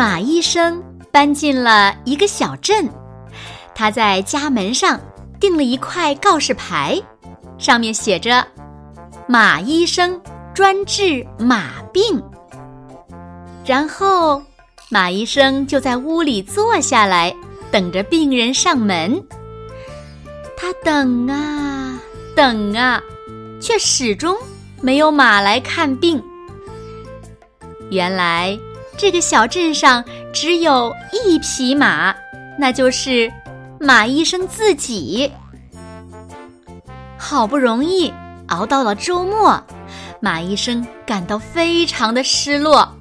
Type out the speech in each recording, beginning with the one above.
马医生搬进了一个小镇，他在家门上钉了一块告示牌，上面写着：“马医生专治马病。”然后，马医生就在屋里坐下来，等着病人上门。他等啊等啊，却始终没有马来看病。原来。这个小镇上只有一匹马，那就是马医生自己。好不容易熬到了周末，马医生感到非常的失落。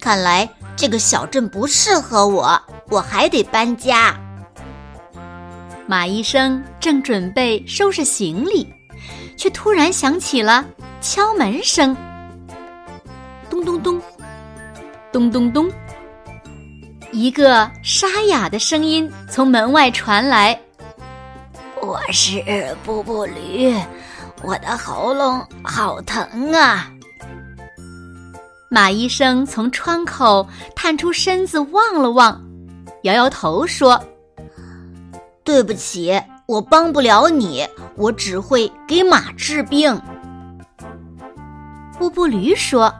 看来这个小镇不适合我，我还得搬家。马医生正准备收拾行李，却突然响起了敲门声。咚咚咚。咚咚咚！一个沙哑的声音从门外传来：“我是布布驴，我的喉咙好疼啊！”马医生从窗口探出身子望了望，摇摇头说：“对不起，我帮不了你，我只会给马治病。”布布驴说：“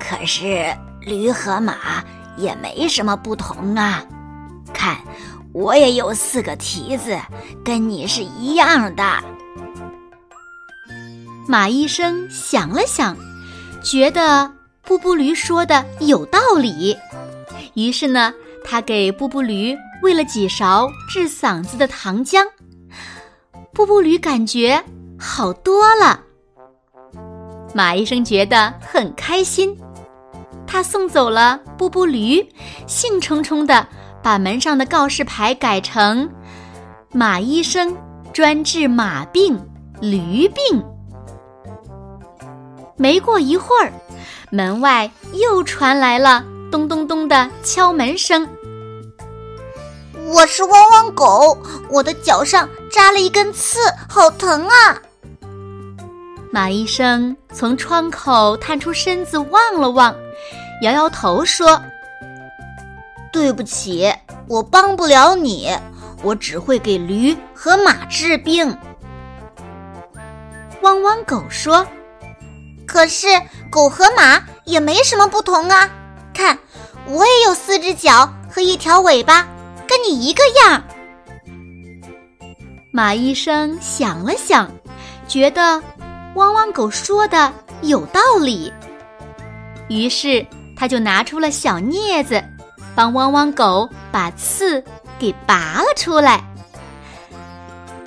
可是。”驴和马也没什么不同啊，看，我也有四个蹄子，跟你是一样的。马医生想了想，觉得布布驴说的有道理，于是呢，他给布布驴喂了几勺治嗓子的糖浆。布布驴感觉好多了，马医生觉得很开心。他送走了布布驴，兴冲冲地把门上的告示牌改成“马医生专治马病、驴病”。没过一会儿，门外又传来了咚咚咚的敲门声。我是汪汪狗，我的脚上扎了一根刺，好疼啊！马医生从窗口探出身子望了望。摇摇头说：“对不起，我帮不了你，我只会给驴和马治病。”汪汪狗说：“可是狗和马也没什么不同啊，看，我也有四只脚和一条尾巴，跟你一个样。”马医生想了想，觉得汪汪狗说的有道理，于是。他就拿出了小镊子，帮汪汪狗把刺给拔了出来。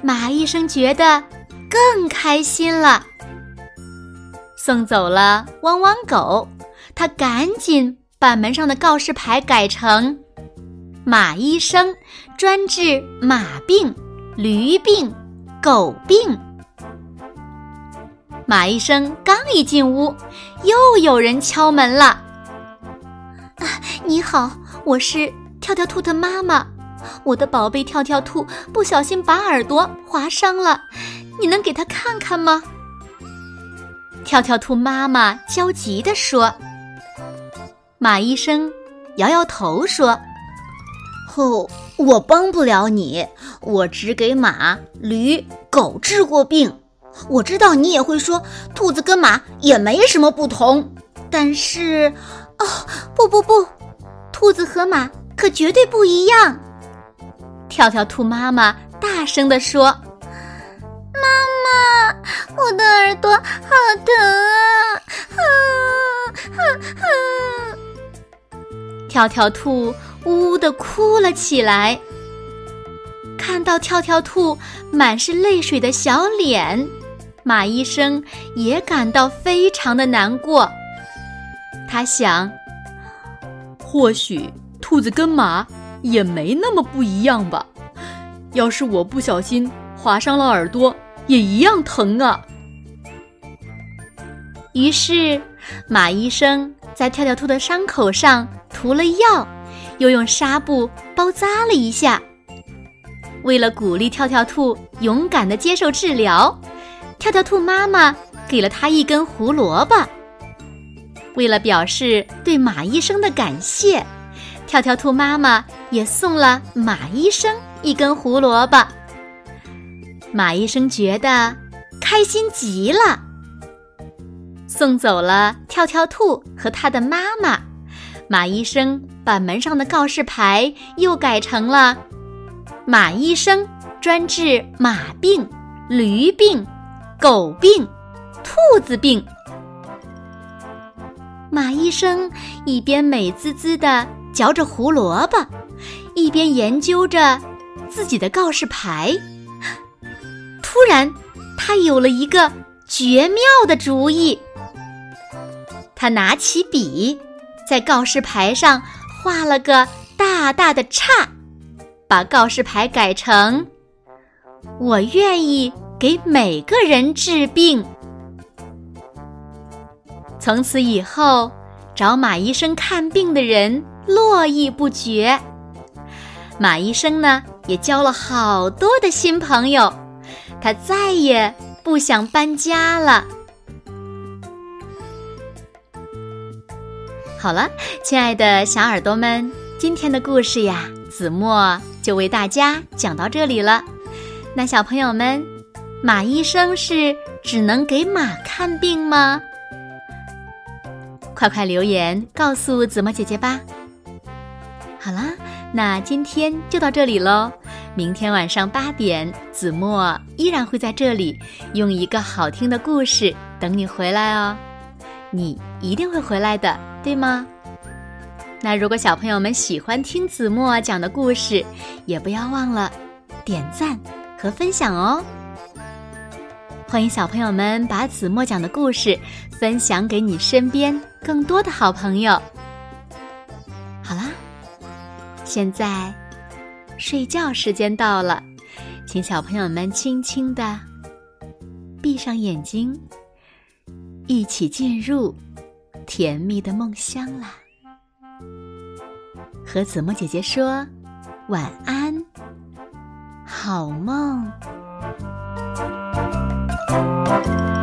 马医生觉得更开心了，送走了汪汪狗，他赶紧把门上的告示牌改成“马医生专治马病、驴病、狗病”。马医生刚一进屋，又有人敲门了。你好，我是跳跳兔的妈妈，我的宝贝跳跳兔不小心把耳朵划伤了，你能给他看看吗？跳跳兔妈妈焦急地说。马医生摇摇头说：“哦，我帮不了你，我只给马、驴、狗治过病。我知道你也会说，兔子跟马也没什么不同，但是，哦，不不不。”兔子和马可绝对不一样，跳跳兔妈妈大声地说：“妈妈，我的耳朵好疼啊！”啊啊啊！跳跳兔呜呜的哭了起来。看到跳跳兔满是泪水的小脸，马医生也感到非常的难过。他想，或许兔子跟马也没那么不一样吧。要是我不小心划伤了耳朵，也一样疼啊。于是，马医生在跳跳兔的伤口上涂了药，又用纱布包扎了一下。为了鼓励跳跳兔勇敢地接受治疗，跳跳兔妈妈给了他一根胡萝卜。为了表示对马医生的感谢，跳跳兔妈妈也送了马医生一根胡萝卜。马医生觉得开心极了，送走了跳跳兔和他的妈妈。马医生把门上的告示牌又改成了。马医生专治马病、驴病、狗病、兔子病。马医生一边美滋滋地嚼着胡萝卜，一边研究着自己的告示牌。突然，他有了一个绝妙的主意。他拿起笔，在告示牌上画了个大大的叉。把告示牌改成“我愿意给每个人治病”。从此以后，找马医生看病的人络绎不绝。马医生呢，也交了好多的新朋友，他再也不想搬家了。好了，亲爱的小耳朵们，今天的故事呀。子墨就为大家讲到这里了。那小朋友们，马医生是只能给马看病吗？快快留言告诉子墨姐姐吧。好啦，那今天就到这里喽。明天晚上八点，子墨依然会在这里，用一个好听的故事等你回来哦。你一定会回来的，对吗？那如果小朋友们喜欢听子墨讲的故事，也不要忘了点赞和分享哦。欢迎小朋友们把子墨讲的故事分享给你身边更多的好朋友。好啦，现在睡觉时间到了，请小朋友们轻轻的闭上眼睛，一起进入甜蜜的梦乡啦。和子墨姐姐说晚安，好梦。Música